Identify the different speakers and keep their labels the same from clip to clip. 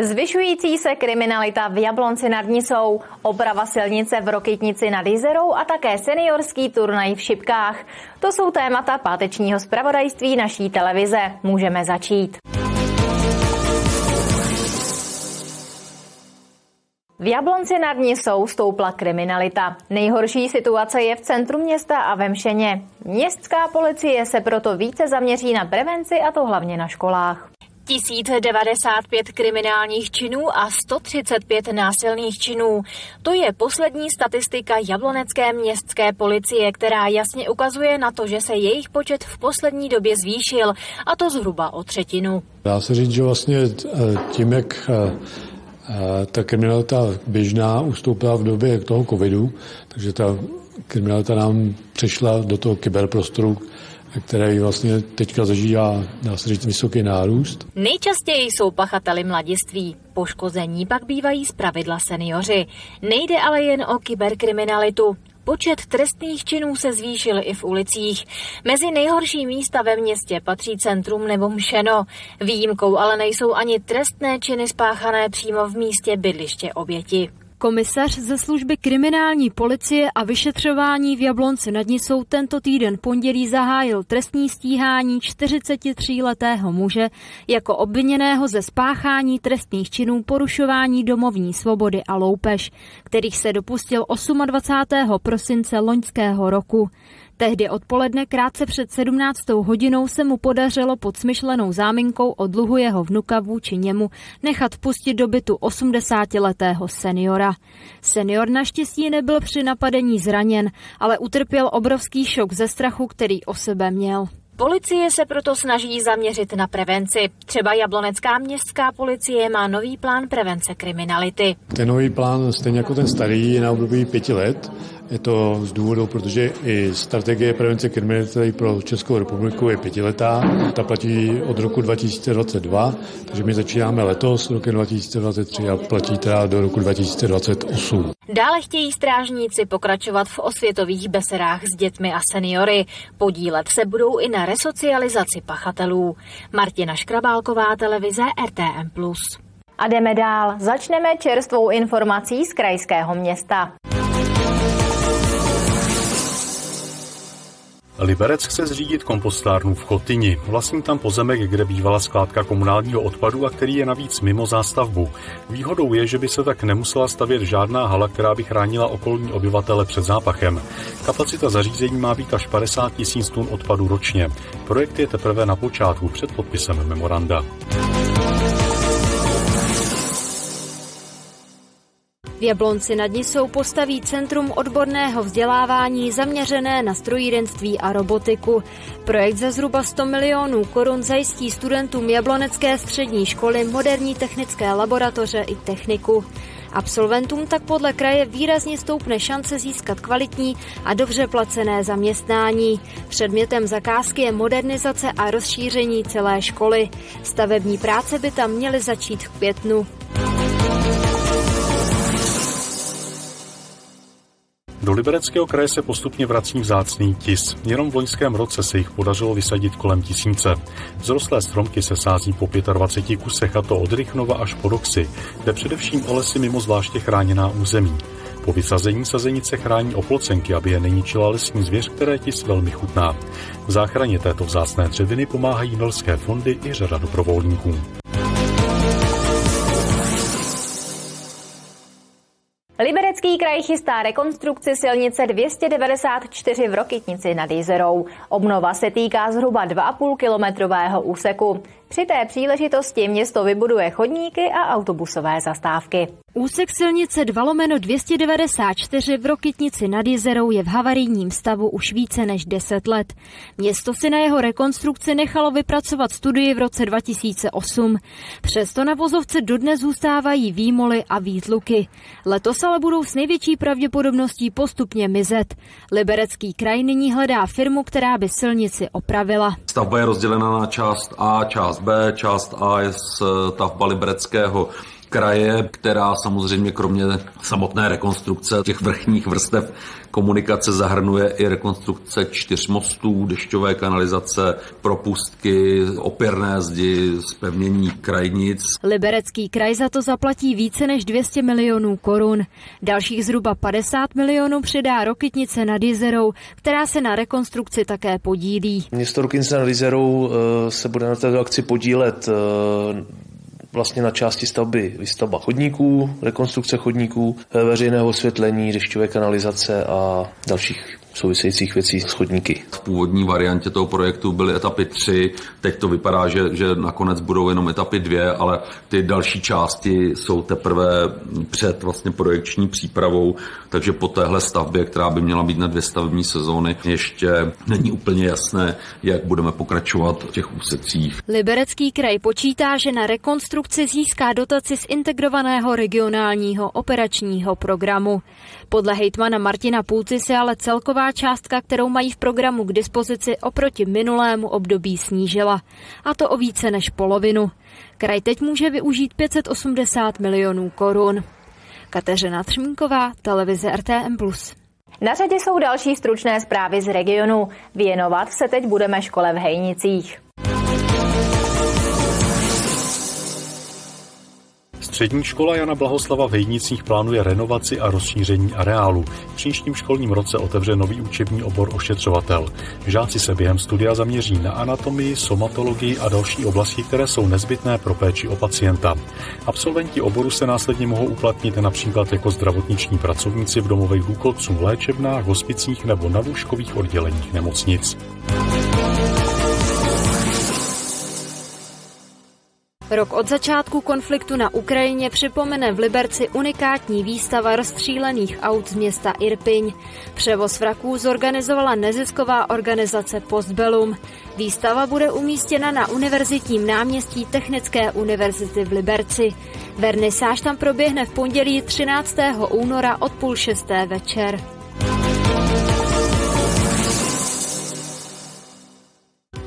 Speaker 1: Zvyšující se kriminalita v Jablonci nad Nisou, oprava silnice v Rokytnici nad Jizerou a také seniorský turnaj v Šipkách. To jsou témata pátečního zpravodajství naší televize. Můžeme začít. V Jablonci nad Nisou stoupla kriminalita. Nejhorší situace je v centru města a ve Mšeně. Městská policie se proto více zaměří na prevenci a to hlavně na školách. 1095 kriminálních činů a 135 násilných činů. To je poslední statistika Jablonecké městské policie, která jasně ukazuje na to, že se jejich počet v poslední době zvýšil, a to zhruba o třetinu.
Speaker 2: Dá se říct, že vlastně eh, tím, jak eh, eh, ta kriminalita běžná ustoupila v době toho covidu, takže ta kriminalita nám přešla do toho kyberprostoru, který vlastně teďka zažívá, dá se říct, vysoký nárůst.
Speaker 1: Nejčastěji jsou pachateli mladiství. Poškození pak bývají pravidla seniori. Nejde ale jen o kyberkriminalitu. Počet trestných činů se zvýšil i v ulicích. Mezi nejhorší místa ve městě patří centrum nebo mšeno. Výjimkou ale nejsou ani trestné činy spáchané přímo v místě bydliště oběti.
Speaker 3: Komisař ze služby kriminální policie a vyšetřování v Jablonci nad Nisou tento týden pondělí zahájil trestní stíhání 43-letého muže jako obviněného ze spáchání trestných činů porušování domovní svobody a loupež, kterých se dopustil 28. prosince loňského roku. Tehdy odpoledne krátce před 17. hodinou se mu podařilo pod smyšlenou záminkou o dluhu jeho vnuka vůči němu nechat pustit do bytu 80-letého seniora. Senior naštěstí nebyl při napadení zraněn, ale utrpěl obrovský šok ze strachu, který o sebe měl.
Speaker 1: Policie se proto snaží zaměřit na prevenci. Třeba Jablonecká městská policie má nový plán prevence kriminality.
Speaker 2: Ten nový plán, stejně jako ten starý, je na období pěti let je to z důvodu, protože i strategie prevence kriminality pro Českou republiku je pětiletá. Ta platí od roku 2022, takže my začínáme letos, rokem 2023 a platí teda do roku 2028.
Speaker 1: Dále chtějí strážníci pokračovat v osvětových beserách s dětmi a seniory. Podílet se budou i na resocializaci pachatelů. Martina Škrabálková, televize RTM+. A jdeme dál. Začneme čerstvou informací z krajského města.
Speaker 4: Liberec chce zřídit kompostárnu v Chotyni. Vlastní tam pozemek, kde bývala skládka komunálního odpadu a který je navíc mimo zástavbu. Výhodou je, že by se tak nemusela stavět žádná hala, která by chránila okolní obyvatele před zápachem. Kapacita zařízení má být až 50 tisíc tun odpadu ročně. Projekt je teprve na počátku před podpisem memoranda.
Speaker 3: V Jablonci nad Nisou postaví Centrum odborného vzdělávání zaměřené na strojírenství a robotiku. Projekt za zhruba 100 milionů korun zajistí studentům Jablonecké střední školy moderní technické laboratoře i techniku. Absolventům tak podle kraje výrazně stoupne šance získat kvalitní a dobře placené zaměstnání. Předmětem zakázky je modernizace a rozšíření celé školy. Stavební práce by tam měly začít v květnu.
Speaker 4: Do libereckého kraje se postupně vrací vzácný tis. Jenom v loňském roce se jich podařilo vysadit kolem tisíce. Zrostlé stromky se sází po 25 kusech a to od Rychnova až po Doxy, kde především o lesy mimo zvláště chráněná území. Po vysazení sazenice chrání oplocenky, aby je neničila lesní zvěř, které tis velmi chutná. V záchraně této vzácné dřeviny pomáhají norské fondy i řada dobrovolníků.
Speaker 1: Kraj chystá rekonstrukci silnice 294 v Rokytnici nad Jizerou. Obnova se týká zhruba 2,5 kilometrového úseku. Při té příležitosti město vybuduje chodníky a autobusové zastávky.
Speaker 3: Úsek silnice 2 lomeno 294 v Rokytnici nad jezerou je v havarijním stavu už více než 10 let. Město si na jeho rekonstrukci nechalo vypracovat studii v roce 2008. Přesto na vozovce dodnes zůstávají výmoly a výtluky. Letos ale budou s největší pravděpodobností postupně mizet. Liberecký kraj nyní hledá firmu, která by silnici opravila.
Speaker 5: Stavba je rozdělena na část A, část B. Část A je stavba Libereckého kraje, která samozřejmě kromě samotné rekonstrukce těch vrchních vrstev komunikace zahrnuje i rekonstrukce čtyř mostů, dešťové kanalizace, propustky, opěrné zdi, zpevnění krajnic.
Speaker 3: Liberecký kraj za to zaplatí více než 200 milionů korun. Dalších zhruba 50 milionů přidá Rokitnice nad Jezerou, která se na rekonstrukci také podílí.
Speaker 6: Město Rokitnice nad Jezerou eh, se bude na této akci podílet eh, vlastně na části stavby výstavba chodníků, rekonstrukce chodníků, eh, veřejného osvětlení, dešťové kanalizace a dalších souvisejících věcí s chodníky.
Speaker 5: V původní variantě toho projektu byly etapy 3, teď to vypadá, že, že nakonec budou jenom etapy 2, ale ty další části jsou teprve před vlastně projekční přípravou, takže po téhle stavbě, která by měla být na dvě stavební sezóny, ještě není úplně jasné, jak budeme pokračovat v těch úsecích.
Speaker 3: Liberecký kraj počítá, že na rekonstrukci získá dotaci z integrovaného regionálního operačního programu. Podle hejtmana Martina Půlci se ale celková částka, kterou mají v programu k dispozici oproti minulému období snížila. A to o více než polovinu. Kraj teď může využít 580 milionů korun. Kateřina Třmínková, televize RTM+.
Speaker 1: Na řadě jsou další stručné zprávy z regionu. Věnovat se teď budeme škole v Hejnicích.
Speaker 4: Střední škola Jana Blahoslava v Hejnicích plánuje renovaci a rozšíření areálu. V příštím školním roce otevře nový učební obor ošetřovatel. Žáci se během studia zaměří na anatomii, somatologii a další oblasti, které jsou nezbytné pro péči o pacienta. Absolventi oboru se následně mohou uplatnit například jako zdravotniční pracovníci v domovech důchodců, léčebnách, hospicích nebo na lůžkových odděleních nemocnic.
Speaker 3: Rok od začátku konfliktu na Ukrajině připomene v Liberci unikátní výstava rozstřílených aut z města Irpiň. Převoz vraků zorganizovala nezisková organizace Postbellum. Výstava bude umístěna na univerzitním náměstí Technické univerzity v Liberci. Vernisáž tam proběhne v pondělí 13. února od půl šesté večer.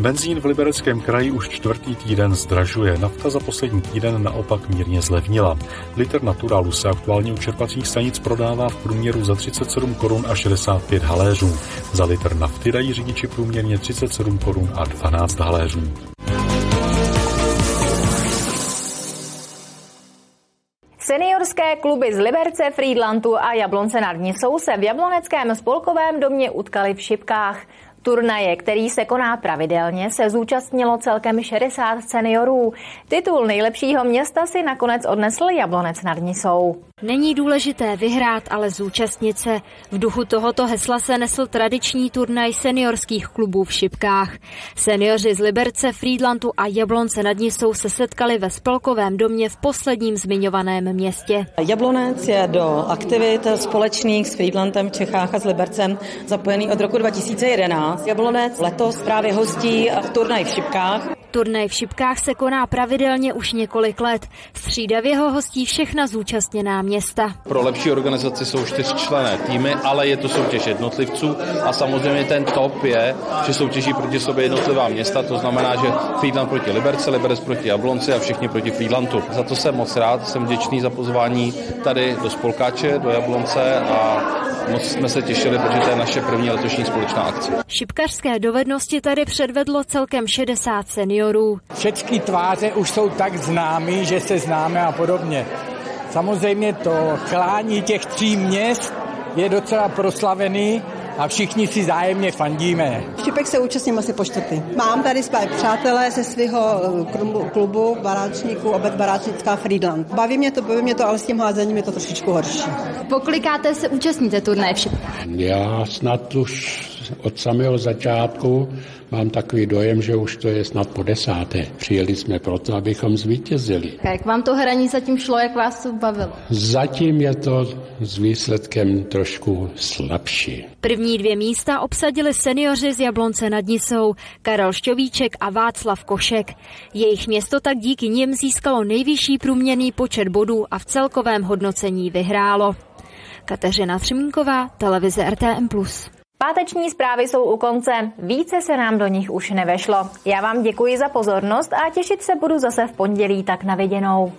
Speaker 4: Benzín v Libereckém kraji už čtvrtý týden zdražuje. Nafta za poslední týden naopak mírně zlevnila. Liter naturálu se aktuálně u čerpacích stanic prodává v průměru za 37 korun a 65 haléřů. Za litr nafty dají řidiči průměrně 37 korun a 12 haléřů.
Speaker 1: Seniorské kluby z Liberce, Friedlandu a Jablonce nad Nisou se v Jabloneckém spolkovém domě utkali v Šipkách. Turnaje, který se koná pravidelně, se zúčastnilo celkem 60 seniorů. Titul nejlepšího města si nakonec odnesl Jablonec nad Nisou.
Speaker 3: Není důležité vyhrát, ale zúčastnit se. V duchu tohoto hesla se nesl tradiční turnaj seniorských klubů v Šipkách. Seniorři z Liberce, Friedlandu a Jablonce nad Nisou se setkali ve spolkovém domě v posledním zmiňovaném městě.
Speaker 7: Jablonec je do aktivit společných s Friedlandem v Čechách a s Libercem zapojený od roku 2011. Jablonec letos právě hostí turnaj v Šipkách.
Speaker 3: Turnaj v Šipkách se koná pravidelně už několik let. Střídavě ho hostí všechna zúčastněná města.
Speaker 8: Pro lepší organizaci jsou čtyřčlené týmy, ale je to soutěž jednotlivců a samozřejmě ten top je, že soutěží proti sobě jednotlivá města, to znamená, že Friedland proti Liberce, Liberec proti Jablonci a všichni proti Friedlandu. Za to jsem moc rád, jsem vděčný za pozvání tady do Spolkáče, do Jablonce a moc jsme se těšili, protože to je naše první letošní společná akce.
Speaker 3: Šipkařské dovednosti tady předvedlo celkem 60 seniorů.
Speaker 9: Všechny tváře už jsou tak známy, že se známe a podobně. Samozřejmě to klání těch tří měst je docela proslavený a všichni si zájemně fandíme.
Speaker 10: Šipek se účastním asi po čtvrtý. Mám tady své přátelé ze svého eh, klubu baráčníků, obec baráčnická Friedland. Baví mě to, baví mě to, ale s tím házením je to trošičku horší.
Speaker 3: Pokolikáte se účastníte Šipkách?
Speaker 11: Já snad už od samého začátku mám takový dojem, že už to je snad po desáté. Přijeli jsme proto, abychom zvítězili.
Speaker 3: Jak vám to hraní zatím šlo, jak vás to bavilo?
Speaker 11: Zatím je to s výsledkem trošku slabší.
Speaker 3: První dvě místa obsadili seniori z Jablonce nad Nisou, Karel Šťovíček a Václav Košek. Jejich město tak díky nim získalo nejvyšší průměrný počet bodů a v celkovém hodnocení vyhrálo. Kateřina Třmínková, televize RTM+.
Speaker 1: Páteční zprávy jsou u konce, více se nám do nich už nevešlo. Já vám děkuji za pozornost a těšit se budu zase v pondělí tak na viděnou.